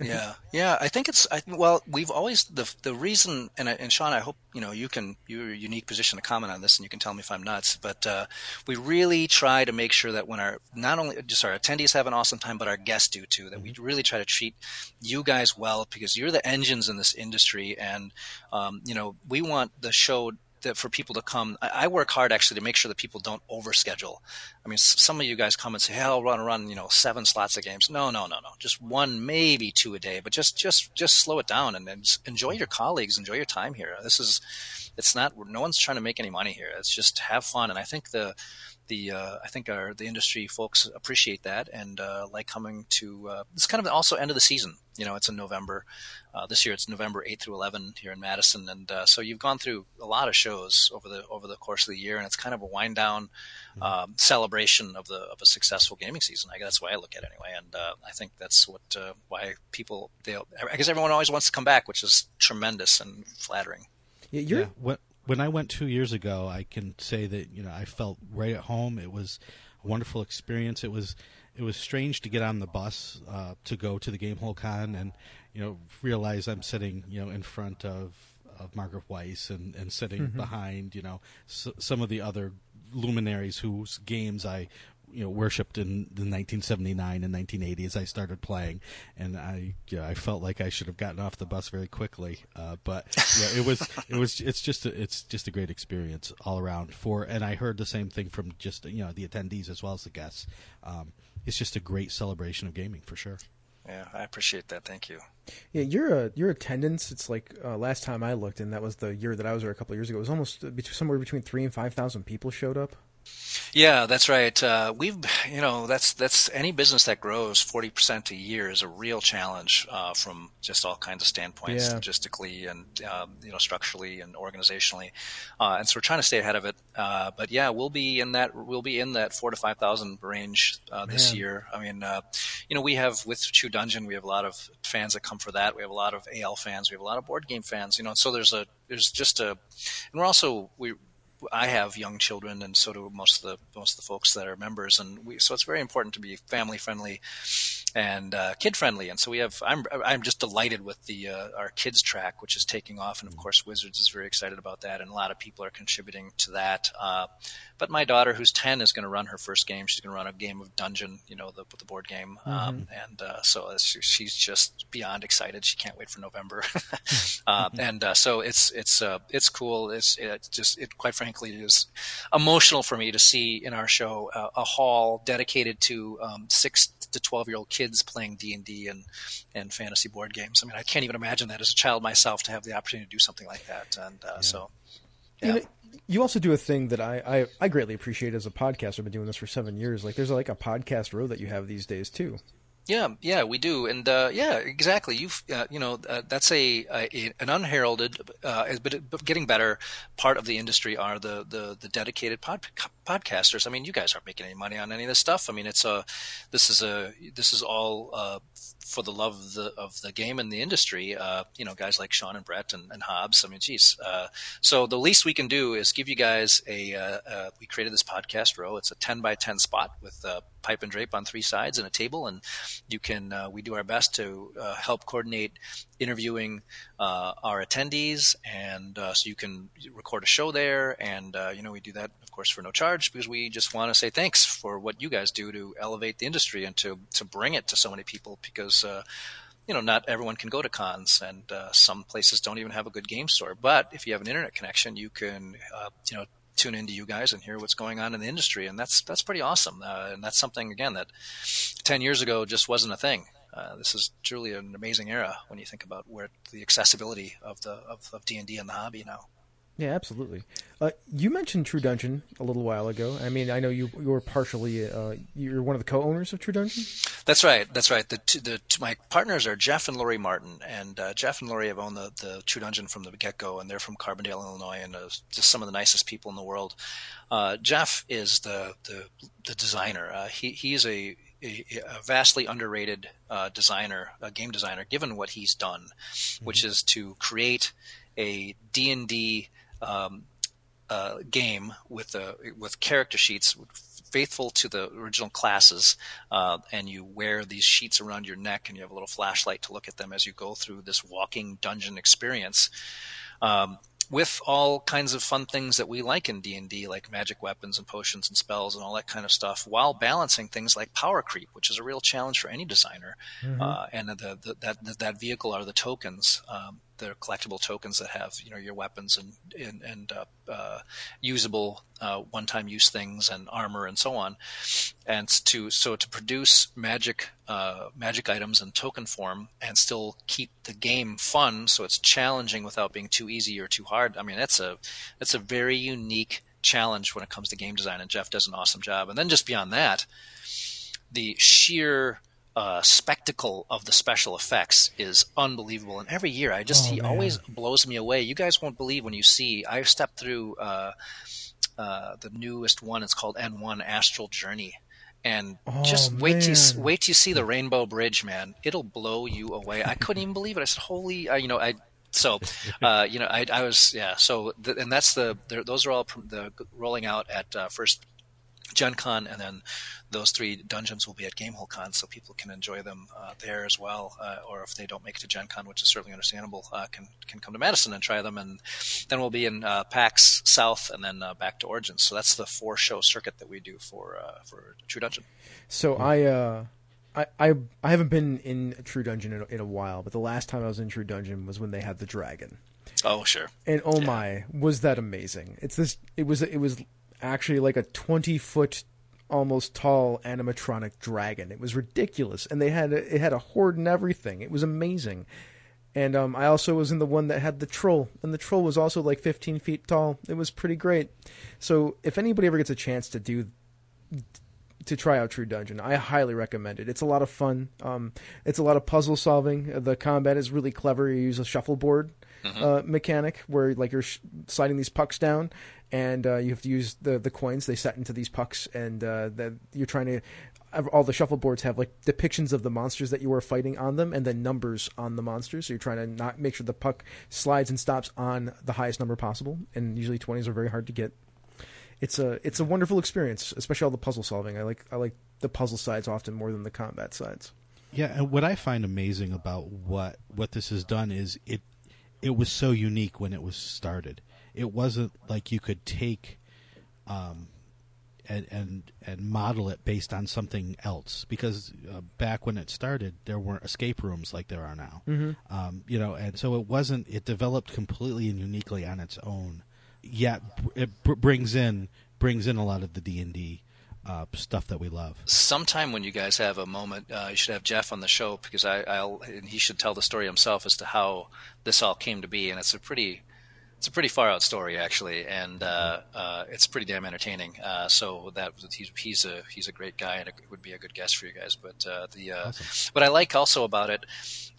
yeah, yeah. I think it's I, well. We've always the the reason, and and Sean, I hope you know you can you're a unique position to comment on this, and you can tell me if I'm nuts. But uh, we really try to make sure that when our not only just our attendees have an awesome time, but our guests do too. That we mm-hmm. really try to treat you guys well because you're the engines in this industry, and um, you know we want the show that for people to come. I, I, work hard actually to make sure that people don't overschedule. I mean, some of you guys come and say, "Hey, I'll run run you know seven slots of games." No, no, no, no. Just one, maybe two a day, but just just just slow it down and, and enjoy your colleagues, enjoy your time here. This is, it's not. No one's trying to make any money here. It's just have fun, and I think the the uh, I think our the industry folks appreciate that and uh, like coming to uh, it's kind of also end of the season. You know, it's in November. Uh, this year it's November 8 through 11 here in Madison, and uh, so you've gone through a lot of shows over the over the course of the year, and it's kind of a wind down mm-hmm. um, celebration of the of a successful gaming season. I guess that's the way I look at it anyway, and uh, I think that's what why people they I guess everyone always wants to come back, which is tremendous and flattering. Yeah, you're yeah. What, when I went two years ago, I can say that you know I felt right at home. It was a wonderful experience. It was it was strange to get on the bus uh, to go to the Gamehole Con and you know realize I'm sitting you know in front of of Margaret Weis and and sitting mm-hmm. behind you know s- some of the other luminaries whose games I you know worshipped in the 1979 and 1980 as I started playing, and I yeah, I felt like I should have gotten off the bus very quickly. Uh, but yeah, it was it was it's just a, it's just a great experience all around. For and I heard the same thing from just you know the attendees as well as the guests. Um, it's just a great celebration of gaming for sure. Yeah, I appreciate that. Thank you. Yeah, your uh, your attendance. It's like uh, last time I looked, and that was the year that I was there a couple of years ago. It was almost uh, somewhere between three and five thousand people showed up. Yeah, that's right. Uh, we've, you know, that's that's any business that grows forty percent a year is a real challenge uh, from just all kinds of standpoints, yeah. logistically and um, you know structurally and organizationally. Uh, and so we're trying to stay ahead of it. Uh, but yeah, we'll be in that we'll be in that four to five thousand range uh, this year. I mean, uh, you know, we have with True Dungeon, we have a lot of fans that come for that. We have a lot of AL fans. We have a lot of board game fans. You know, so there's a there's just a, and we're also we I have young children, and so do most of the most of the folks that are members, and we, so it's very important to be family friendly and uh, kid friendly. And so we have. I'm I'm just delighted with the uh, our kids track, which is taking off, and of course Wizards is very excited about that, and a lot of people are contributing to that. Uh, but my daughter, who's ten, is going to run her first game. She's going to run a game of Dungeon, you know, the the board game, mm-hmm. um, and uh, so she's just beyond excited. She can't wait for November, uh, and uh, so it's it's it's cool. It's it's just it quite frankly is emotional for me to see in our show a hall dedicated to um, six to 12 year old kids playing D&D and, and fantasy board games. I mean, I can't even imagine that as a child myself to have the opportunity to do something like that. And uh, yeah. so, yeah. You, know, you also do a thing that I, I, I greatly appreciate as a podcaster. I've been doing this for seven years. Like there's like a podcast row that you have these days too. Yeah, yeah, we do, and uh, yeah, exactly. You've, uh, you know, uh, that's a, a, an unheralded, uh, but, but getting better part of the industry are the the, the dedicated pod, podcasters. I mean, you guys aren't making any money on any of this stuff. I mean, it's a, this is a, this is all uh, for the love of the of the game and the industry. Uh, you know, guys like Sean and Brett and, and Hobbs. I mean, geez. so the least we can do is give you guys a. we created this podcast row. It's a ten by ten spot with pipe and drape on three sides and a table, and you can. Uh, we do our best to uh, help coordinate interviewing uh, our attendees, and uh, so you can record a show there. And uh, you know, we do that, of course, for no charge because we just want to say thanks for what you guys do to elevate the industry and to to bring it to so many people because. Uh, you know, not everyone can go to cons, and uh, some places don't even have a good game store. But if you have an internet connection, you can, uh, you know, tune into you guys and hear what's going on in the industry, and that's that's pretty awesome. And that's something again that ten years ago just wasn't a thing. Uh, this is truly an amazing era when you think about where the accessibility of the of, of D&D and the hobby now. Yeah, absolutely. Uh, you mentioned True Dungeon a little while ago. I mean, I know you you were partially uh, you're one of the co-owners of True Dungeon. That's right. That's right. The, two, the two, my partners are Jeff and Lori Martin, and uh, Jeff and Lori have owned the, the True Dungeon from the get go, and they're from Carbondale, Illinois, and uh, just some of the nicest people in the world. Uh, Jeff is the the, the designer. Uh, he he's a a, a vastly underrated uh, designer, a game designer, given what he's done, which is to create a D and D um, uh, game with uh, with character sheets faithful to the original classes, uh, and you wear these sheets around your neck, and you have a little flashlight to look at them as you go through this walking dungeon experience. Um, with all kinds of fun things that we like in D&D, like magic weapons and potions and spells and all that kind of stuff, while balancing things like power creep, which is a real challenge for any designer. Mm-hmm. Uh, and the, the, that that vehicle are the tokens. Um, they're collectible tokens that have you know your weapons and and, and uh, uh, usable uh, one-time use things and armor and so on. And to so to produce magic uh, magic items in token form and still keep the game fun, so it's challenging without being too easy or too hard. I mean, that's a that's a very unique challenge when it comes to game design, and Jeff does an awesome job. And then just beyond that, the sheer uh, spectacle of the special effects is unbelievable. And every year, I just Oh, he man. always blows me away. You guys won't believe when you see. I stepped through uh, uh, the newest one. It's called N1 Astral Journey. And Oh, just wait till you, wait till you see the Rainbow Bridge, man. It'll blow you away. I couldn't even believe it. I said, "Holy!" You know, I so uh, you know, I, I was yeah. So and that's the those are all pr- the rolling out at uh, first Gen Con, and then those three dungeons will be at Gamehole Con, so people can enjoy them uh, there as well. Uh, or if they don't make it to Gen Con, which is certainly understandable, uh, can can come to Madison and try them. And then we'll be in uh, PAX South, and then uh, back to Origins. So that's the four show circuit that we do for uh, for True Dungeon. So I, uh, I, I, I haven't been in True Dungeon in a, in a while, but the last time I was in True Dungeon was when they had the dragon, Oh sure, and oh Yeah. my, was that amazing! It's this. It was. It was actually like a twenty foot, almost tall animatronic dragon. It was ridiculous, and they had it had a horde and everything. It was amazing. And um, I also was in the one that had the troll, and the troll was also like 15 feet tall. It was pretty great. So if anybody ever gets a chance to do to try out True Dungeon. I highly recommend it. It's a lot of fun. Um, it's a lot of puzzle solving. The combat is really clever. You use a shuffleboard uh, mechanic where like you're sh- sliding these pucks down, and uh, you have to use the the coins they set into these pucks, and uh, that you're trying to. All the shuffleboards have like depictions of the monsters that you are fighting on them, and then numbers on the monsters. So you're trying to not make sure the puck slides and stops on the highest number possible. And usually twenties are very hard to get it's a it's a wonderful experience, especially all the puzzle solving. I like I like the puzzle sides often more than the combat sides. Yeah, and what I find amazing about what what this has done is it it was so unique when it was started. It wasn't like you could take um and and and model it based on something else because uh, back when it started there weren't escape rooms like there are now. Mm-hmm. Um, you know, and so it wasn't it developed completely and uniquely on its own. Yet it br- brings in brings in a lot of the D&D uh, stuff that we love. sometime when you guys have a moment, uh, you should have Jeff on the show because I, I'll and he should tell the story himself as to how this all came to be, and it's a pretty. It's a pretty far out story, actually, and uh, uh, it's pretty damn entertaining. Uh, so that he's he's a he's a great guy and it would be a good guest for you guys. But uh, the uh, what I like also about it,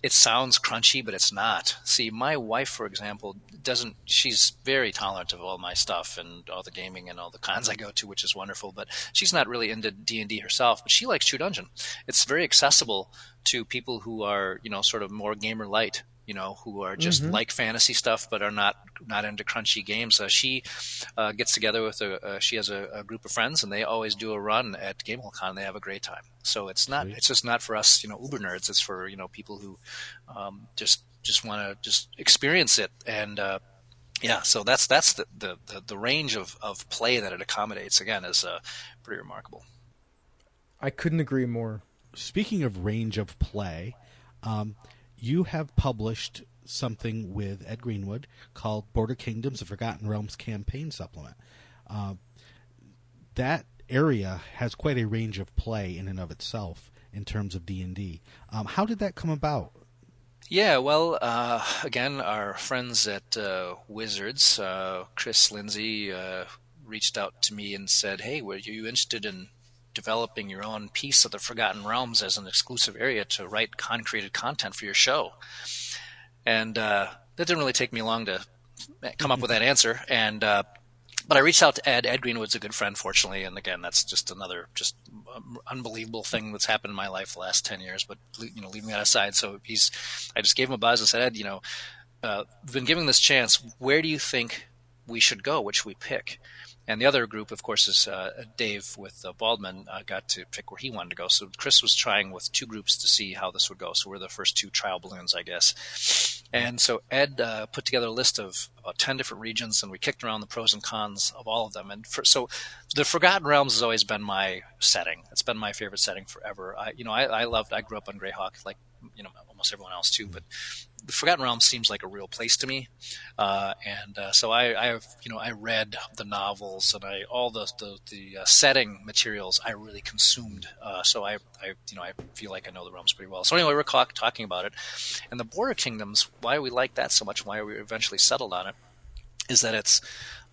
it sounds crunchy, but it's not. See, my wife, for example, doesn't. She's very tolerant of all my stuff and all the gaming and all the cons I go to, which is wonderful. But she's not really into D and D herself. But she likes True Dungeon. It's very accessible to people who are, you know, sort of more gamer light. You know, who are just like fantasy stuff, but are not not into crunchy games. Uh, she uh, gets together with a. Uh, she has a, a group of friends, and they always do a run at GameholeCon. They have a great time. So it's not. It's just not for us, you know, uber nerds. It's for you know people who um, just just want to just experience it and uh, yeah, so that's that's the the, the, the range of, of play that it accommodates. Again, is uh, pretty remarkable. I couldn't agree more. Speaking of range of play, um, you have published something with Ed Greenwood called Border Kingdoms: The Forgotten Realms Campaign Supplement. Uh, that area has quite a range of play in and of itself in terms of D and D. Um, how did that come about? Yeah, well, uh, again, our friends at uh, Wizards, uh, Chris Lindsay, uh, reached out to me and said, "Hey, were you interested in developing your own piece of the Forgotten Realms as an exclusive area to write concreted content for your show?" And uh, that didn't really take me long to come up with that answer. And uh, but I reached out to Ed. Ed Greenwood's a good friend, fortunately, and again, that's just another just unbelievable thing that's happened in my life the last ten years. But you know, leaving that aside, so he's, I just gave him a buzz and said, Ed, you know, uh, been given this chance. Where do you think we should go? Which we pick? And the other group, of course, is uh, Dave with uh, Baldwin uh, got to pick where he wanted to go. So Chris was trying with two groups to see how this would go. So we're the first two trial balloons, I guess. And so Ed uh, put together a list of about 10 different regions, and we kicked around the pros and cons of all of them. And for, so the Forgotten Realms has always been my setting. It's been my favorite setting forever. I, you know, I, I loved, I grew up on Greyhawk, like, you know, almost everyone else too, but the Forgotten Realms seems like a real place to me, uh, and uh, so I, I, have, you know, I read the novels and I all the the, the uh, setting materials I really consumed. Uh, so I, I, you know, I feel like I know the realms pretty well. So anyway, we're talking about it, and the Border Kingdoms. Why we like that so much? Why we eventually settled on it? Is that it's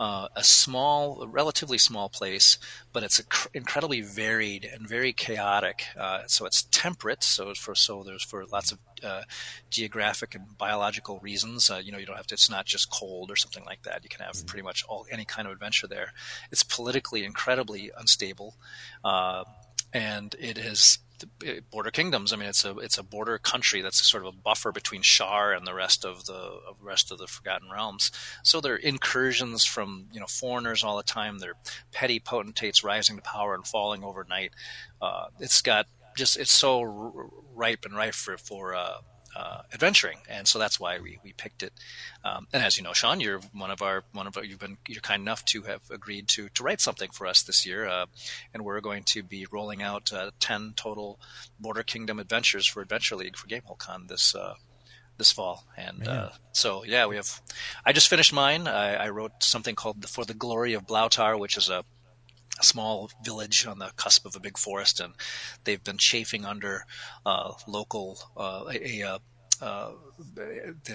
uh, a small, a relatively small place, but it's cr- incredibly varied and very chaotic. Uh, so it's temperate. So for so there's for lots of uh, geographic and biological reasons. Uh, you know, you don't have to. It's not just cold or something like that. You can have pretty much all any kind of adventure there. It's politically incredibly unstable, uh, and it is border kingdoms. I mean, it's a it's a border country that's sort of a buffer between Shaar and the rest of the of rest of the Forgotten Realms. So there are incursions from you know foreigners all the time. There are petty potentates rising to power and falling overnight. Uh, it's got just it's so ripe and ripe for for uh, uh, adventuring, and so that's why we, we picked it. Um, and as you know, Sean, you're one of our one of our, you've been you're kind enough to have agreed to to write something for us this year, uh, and we're going to be rolling out uh, ten total Border Kingdom adventures for Adventure League for GameholeCon this uh, this fall. And uh, so yeah, we have. I just finished mine. I, I wrote something called "For the Glory of Blautar," which is a a small village on the cusp of a big forest, and they've been chafing under uh, local uh, a, a uh,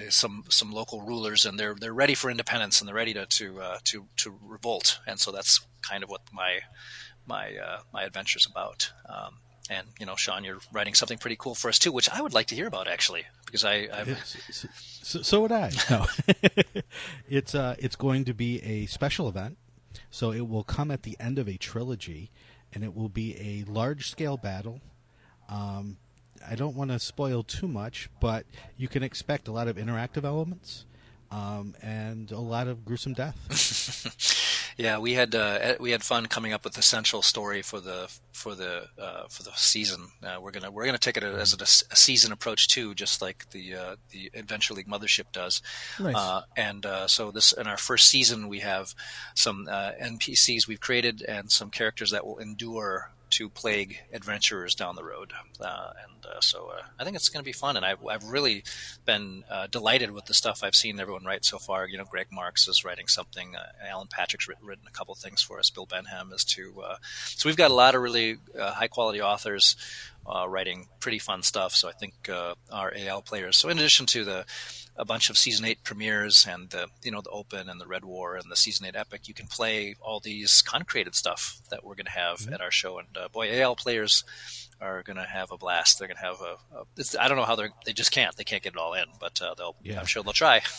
some some local rulers, and they're they're ready for independence, and they're ready to to uh, to, to revolt, and so that's kind of what my my uh, my adventure's about. Um, and you know, Sean, you're writing something pretty cool for us too, which I would like to hear about actually, because I I've, So, so, so would I. No. it's uh, it's going to be a special event, so it will come at the end of a trilogy, and it will be a large scale battle. Um, I don't want to spoil too much, but you can expect a lot of interactive elements um, and a lot of gruesome death. yeah, we had uh, we had fun coming up with the central story for the for the uh, for the season. Uh, we're gonna we're gonna take it as a, a season approach too, just like the uh, the Adventure League Mothership does. Nice. Uh, and uh, so this in our first season, we have some uh, NPCs we've created and some characters that will endure to plague adventurers down the road. Uh, and uh, so uh, I think it's going to be fun. And I've, I've really been uh, delighted with the stuff I've seen everyone write so far. You know, Greg Marks is writing something. Uh, Alan Patrick's written, written, a couple things for us. Bill Benham is too. So we've got a lot of really high quality authors writing pretty fun stuff. So I think our AL players. So in addition to the a bunch of season eight premieres and the you know the open and the red war and the season eight epic you can play all these concreted stuff that we're going to have mm-hmm. at our show and uh, boy al players are going to have a blast they're going to have a, a i don't know how they're they just can't they can't get it all in but uh, they'll yeah. i'm sure they'll try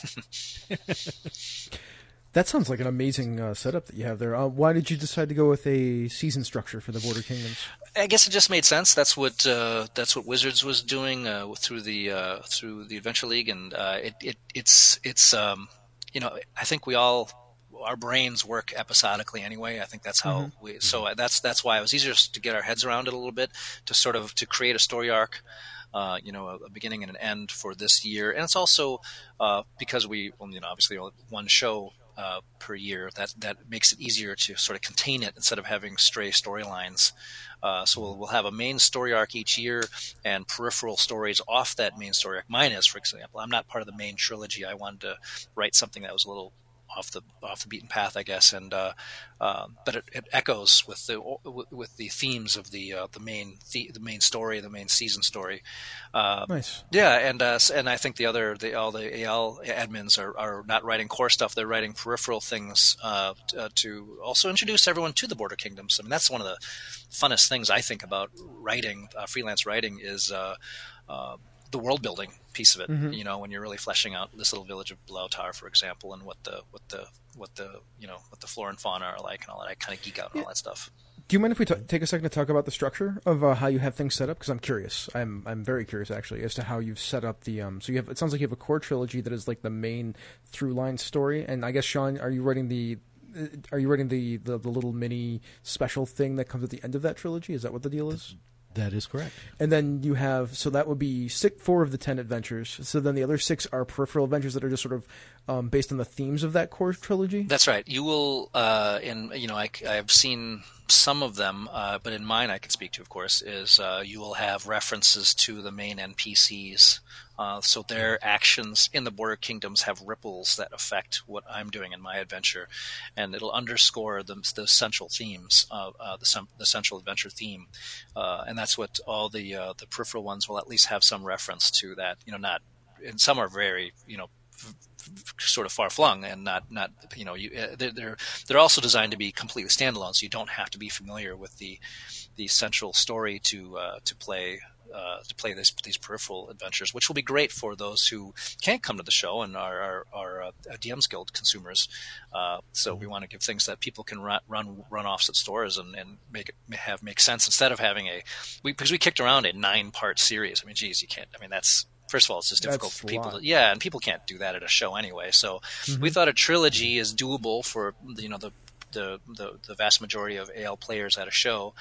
That sounds like an amazing uh, setup that you have there. Uh, why did you decide to go with a season structure for the Border Kingdoms? I guess it just made sense. That's what uh, that's what Wizards was doing uh, through the uh, through the Adventure League, and uh, it, it it's it's um, you know I think we all our brains work episodically anyway. I think that's how mm-hmm. we. So that's that's why it was easier to get our heads around it a little bit to sort of to create a story arc uh, you know, a, a beginning and an end for this year, and it's also uh, because we, well, you know, obviously one show uh, per year. That that makes it easier to sort of contain it instead of having stray storylines. Uh, so we'll, we'll have a main story arc each year and peripheral stories off that main story arc. Mine is, for example, I'm not part of the main trilogy. I wanted to write something that was a little off the off the beaten path, I guess. And uh, uh, but it, it, echoes with the with the themes of the uh, the main the, the, main story, the main season story. Uh, nice. Yeah, and uh, and I think the other the all the AL admins are, are not writing core stuff; they're writing peripheral things uh, t- to also introduce everyone to the Border Kingdoms. I mean, that's one of the funnest things I think about writing freelance writing is the world building piece of it. Mm-hmm. You know, when you're really fleshing out this little village of Blautar, for example, and what the what the what the you know what the flora and fauna are like and all that. I kind of geek out on all that stuff. Do you mind if we t- take a second to talk about the structure of uh, how you have things set up? Because I'm curious. I'm I'm very curious actually as to how you've set up the. Um, so you have. It sounds like you have a core trilogy that is like the main through line story. And I guess Sean, are you writing the? uh, Are you writing the, the the little mini special thing that comes at the end of that trilogy? Is that what the deal is? That is correct. And then you have so that would be six, four of the ten adventures. So then the other six are peripheral adventures that are just sort of um, based on the themes of that core trilogy. That's right. You will, uh, in you know, I, have seen some of them, uh, but in mine, I can speak to, of course, is uh, you will have references to the main NPCs. Uh, so their actions in the Border Kingdoms have ripples that affect what I'm doing in my adventure, and it'll underscore the, the central themes, uh, the, the central adventure theme, uh, and that's what all the the peripheral ones will at least have some reference to that. You know, not and some are very you know sort of far flung and not not you know you they're, they're they're also designed to be completely standalone so you don't have to be familiar with the the central story to uh, to play uh, to play this, these peripheral adventures, which will be great for those who can't come to the show and are, are, are uh, DM's Guild consumers. Uh, so we want to give things that people can run run run offs at stores and, and make it have make sense instead of having a we, because we kicked around a nine part series. I mean, geez, you can't. I mean, that's first of all, it's just difficult That's for people. To, yeah, and people can't do that at a show anyway. So Mm-hmm. we thought a trilogy is doable for you know the. The, the, the vast majority of AL players at a show,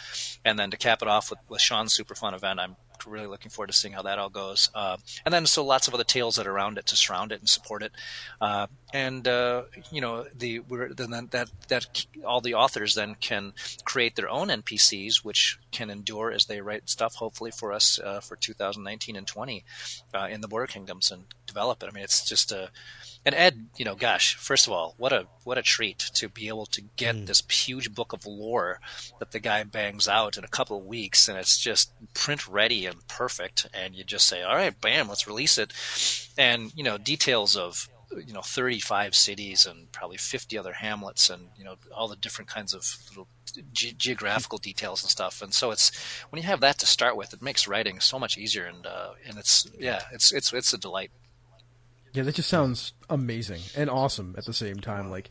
and then to cap it off with, with Sean's super fun event, I'm really looking forward to seeing how that all goes. Uh, and then so lots of other tales that are around it to surround it and support it. Uh, and uh, you know the then that that all the authors then can create their own NPCs, which can endure as they write stuff. Hopefully for us uh, for 2019 and 20 uh, in the Border Kingdoms and develop it. I mean, it's just a and Ed, you know, gosh, first of all, what a what a treat to be able to get Mm. this huge book of lore that the guy bangs out in a couple of weeks, and it's just print ready and perfect. And you just say, all right, bam, let's release it. And you know, details of you know 35 cities and probably 50 other hamlets and you know all the different kinds of little ge- geographical details and stuff and so it's when you have that to start with it makes writing so much easier and uh, and it's yeah it's it's it's a delight Yeah, that just sounds amazing and awesome at the same time. Like,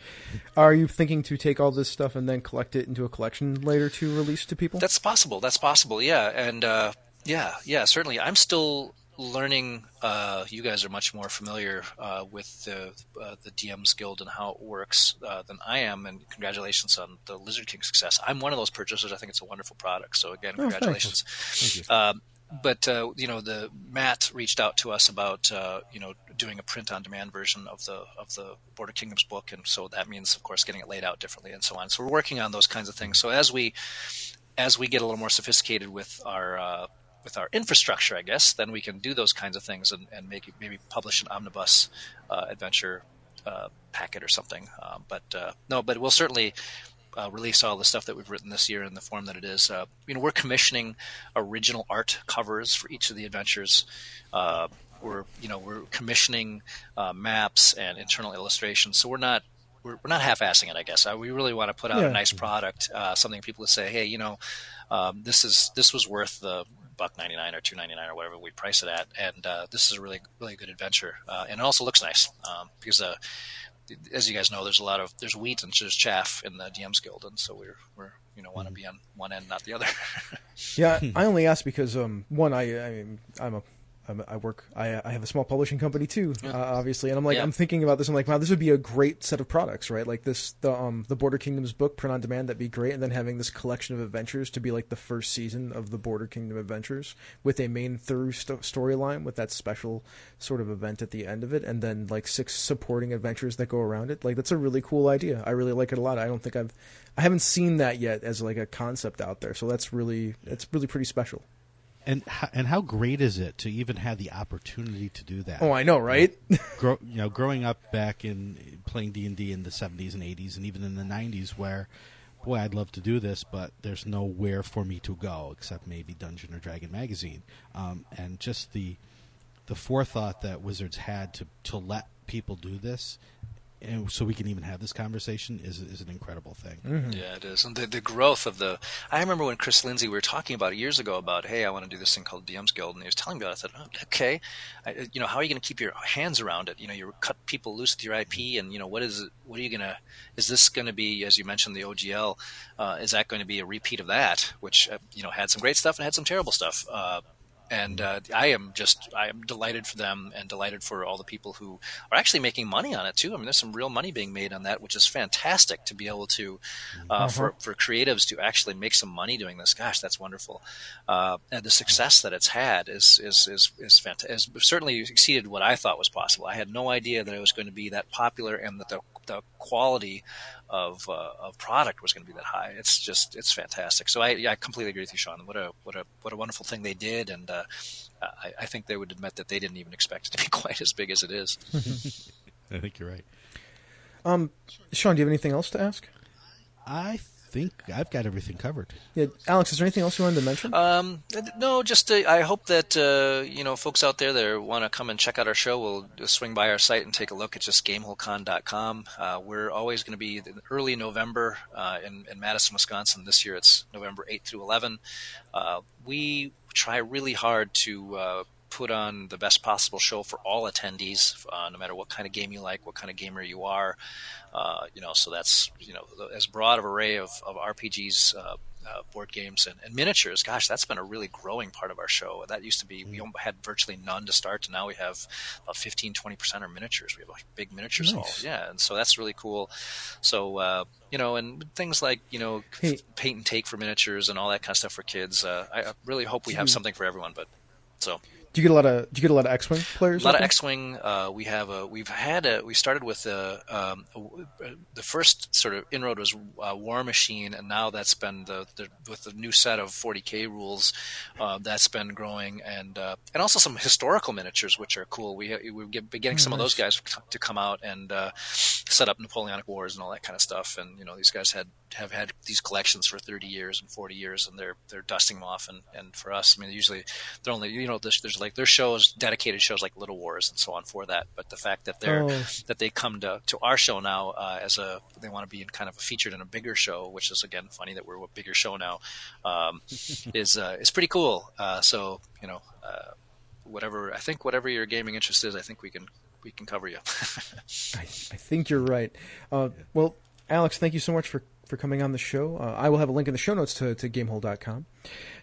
are you thinking to take all this stuff and then collect it into a collection later to release to people? That's possible. That's possible. Yeah, and uh, yeah, yeah, certainly. I'm still learning. Uh, you guys are much more familiar uh, with the uh, the DM's Guild and how it works uh, than I am. And congratulations on the Lizard King success. I'm one of those purchasers. I think it's a wonderful product. So again, Oh, congratulations. Thank you. Um, but uh, you know, the Matt reached out to us about uh, you know doing a print-on-demand version of the of the Border Kingdoms book, and so that means, of course, getting it laid out differently and so on. So we're working on those kinds of things. So as we as we get a little more sophisticated with our uh, with our infrastructure, I guess, then we can do those kinds of things and, and make maybe publish an omnibus uh, adventure uh, packet or something. Um, but uh, no, but we'll certainly uh, release all the stuff that we've written this year in the form that it is. Uh, you know, we're commissioning original art covers for each of the adventures. Uh, we're you know we're commissioning uh, maps and internal illustrations, so we're not we're, we're not half-assing it. I guess uh, we really want to put out Yeah. a nice product, uh, something people would say, hey, you know, um, this is this was worth the buck ninety nine or two ninety nine or whatever we price it at, and uh, this is a really really good adventure, uh, and it also looks nice um, because uh, as you guys know, there's a lot of there's wheat and there's chaff in the DM's Guild, and so we're we're you know want to be on one end, not the other. Yeah, I only ask because um, one, I, I mean, I'm a I'm, I work. I, I have a small publishing company too, uh, obviously, and I'm like, Yeah. I'm thinking about this. I'm like, wow, this would be a great set of products, right? Like this, the um, the Border Kingdoms book, print on demand, that'd be great. And then having this collection of adventures to be like the first season of the Border Kingdom adventures with a main through sto- storyline with that special sort of event at the end of it, and then like six supporting adventures that go around it. Like that's a really cool idea. I really like it a lot. I don't think I've, I haven't seen that yet as like a concept out there. So that's really, it's really pretty special. And and how great is it to even have the opportunity to do that? Oh, I know, right? Grow, you know, growing up back in playing D and D in the seventies and eighties, and even in the nineties, where boy, I'd love to do this, but there's nowhere for me to go except maybe Dungeon or Dragon magazine, um, and just the the forethought that Wizards had to to let people do this. And so we can even have this conversation is is an incredible thing. Yeah, it is. And the, the growth of the. I remember when Chris Lindsay, we were talking about it years ago about, hey, I want to do this thing called DM's Guild. And he was telling me about it. I said, oh, okay. I, you know, how are you going to keep your hands around it? You know, you cut people loose with your IP, and, you know, what is? What are you going to. Is this going to be, as you mentioned, the OGL? Uh, is that going to be a repeat of that, which, uh, you know, had some great stuff and had some terrible stuff? Uh, and uh, I am just I am delighted for them and delighted for all the people who are actually making money on it too. I mean, there's some real money being made on that, which is fantastic to be able to uh, for for creatives to actually make some money doing this. Gosh, that's wonderful. Uh, and the success that it's had is is is is fantastic. Certainly exceeded what I thought was possible. I had no idea that it was going to be that popular and that the the quality of uh, of product was going to be that high. It's just it's fantastic. So I, yeah, I completely agree with you, Sean. What a what a what a wonderful thing they did, and uh, I, I think they would admit that they didn't even expect it to be quite as big as it is. I think you're right. Um, Sean, do you have anything else to ask? I think I've got everything covered. Yeah, Alex, is there anything else you wanted to mention? Um, no, just uh, I hope that uh, you know folks out there that want to come and check out our show will swing by our site and take a look. It's just GameholeCon.com. Uh, we're always going to be in early November uh, in, in Madison, Wisconsin. This year it's November 8th through 11. Uh, we try really hard to uh, put on the best possible show for all attendees, uh, no matter what kind of game you like, what kind of gamer you are. Uh, you know, so that's you know as broad of array of, of RPGs. Uh, uh, board games and, and miniatures. Gosh, that's been a really growing part of our show. That used to be, we had virtually none to start, and now we have about 15, 20% are miniatures. We have a big miniatures hall. Yeah, and so that's really cool. So, uh, you know, and things like, you know, Hey. paint and take for miniatures and all that kind of stuff for kids. Uh, I I really hope we have something for everyone, but so. Do you get a lot of do you get a lot of X-wing players? A lot of? X-wing. Uh, we have a. We've had a. We started with a, um, a, the first sort of inroad was uh, Warmachine, and now that's been the, the with the new set of 40k rules. Uh, that's been growing, and uh, and also some historical miniatures, which are cool. We we've been getting some of those guys to come out and uh, set up Napoleonic Wars and all that kind of stuff. And you know, these guys had have had these collections for 30 years and 40 years, and they're they're dusting them off. And, and for us, I mean, usually they're only you know there's, there's like there's shows dedicated shows like Little Wars and so on for that. But the fact that they're Oh. that they come to to our show now uh, as a they want to be in kind of featured in a bigger show, which is again funny that we're a bigger show now, um, is uh, is pretty cool. Uh, so you know. Uh, Whatever I think, whatever your gaming interest is, I think we can we can cover you. I, I think you're right. Uh, well, Alex, thank you so much for, for coming on the show. Uh, I will have a link in the show notes to, to gamehole.com.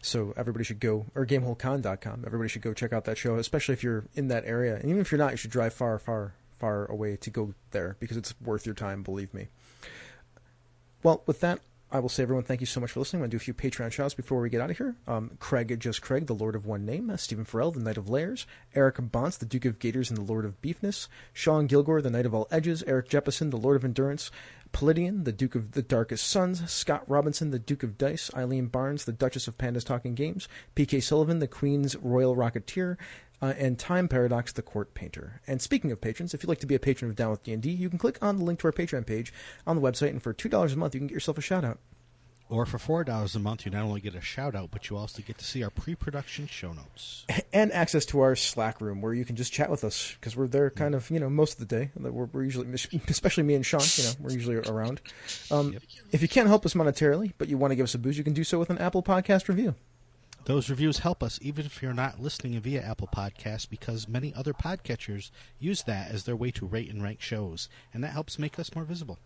So everybody should go, or gameholecon.com. Everybody should go check out that show, especially if you're in that area. And even if you're not, you should drive far, far, far away to go there because it's worth your time, believe me. Well, with that, I will say, everyone, thank you so much for listening. I'm going to do a few Patreon shouts before we get out of here. Um, Craig, just Craig, the Lord of One Name. Uh, Stephen Farrell, the Knight of Layers. Eric Bonce, the Duke of Gators and the Lord of Beefness. Sean Gilgore, the Knight of All Edges. Eric Jeppesen, the Lord of Endurance. Palladian, the Duke of the Darkest Sons. Scott Robinson, the Duke of Dice. Eileen Barnes, the Duchess of Pandas Talking Games. P.K. Sullivan, the Queen's Royal Rocketeer. Uh, and Time Paradox, the Court Painter. And speaking of patrons, if you'd like to be a patron of Down with D&D, you can click on the link to our Patreon page on the website, and for $2 a month, you can get yourself a shout-out. Or for four dollars a month, you not only get a shout out, but you also get to see our pre-production show notes. and access to our Slack room where you can just chat with us because we're there kind of you know most of the day. We're, we're usually, especially me and Sean, you know, we're usually around. Um, If you can't help us monetarily, but you want to give us a boost, you can do so with an Apple Podcast review. Those reviews help us, even if you're not listening via Apple Podcasts, because many other podcatchers use that as their way to rate and rank shows, and that helps make us more visible.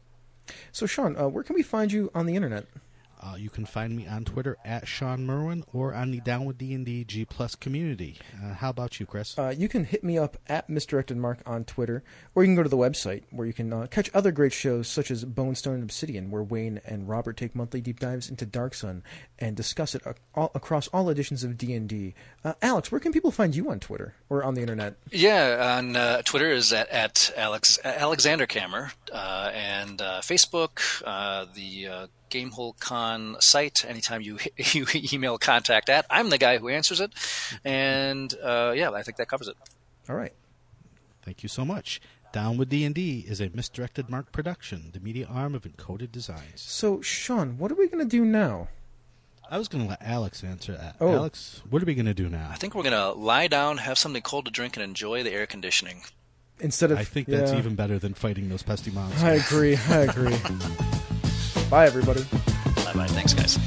So, Sean, uh, where can we find you on the internet? Uh, you can find me on Twitter at Sean Merwin or on the Down with D&D G Plus community. Uh, how about you, Chris? Uh, you can hit me up at Misdirected Mark on Twitter, or you can go to the website where you can uh, catch other great shows such as Bone Stone and Obsidian, where Wayne and Robert take monthly deep dives into Dark Sun and discuss it ac- all, across all editions of D and D. Uh, Alex, where can people find you on Twitter or on the internet? Yeah, on uh, Twitter is at, at Alex Alexander Kammer, uh, and uh, Facebook, uh, the uh, Gamehole Con site. Anytime you you email contact at, I'm the guy who answers it, and uh, yeah, I think that covers it. All right. Thank you so much. Down with D&D is a Misdirected Mark production, the media arm of Encoded Designs. So, Sean, what are we going to do now? I was going to let Alex answer that. Oh. Alex, what are we going to do now? I think we're gonna lie down, have something cold to drink, and enjoy the air conditioning. Instead of I think that's yeah. even better than fighting those pesky monsters. I agree. I agree. Bye, everybody. Bye bye. Thanks, guys.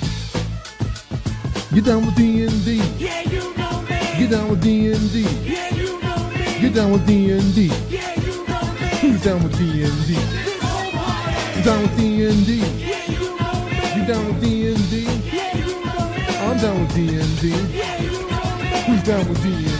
Get down with D&D. Yeah, you know me. Get down with D&D. Yeah, you know me. Get down with D&D. Yeah, you know me. Who's down with D&D? This. You down with D&D? Yeah, you know me. You down with D&D? Yeah, you know me. I'm down with D&D. Yeah, you know me. Who's down with D&D?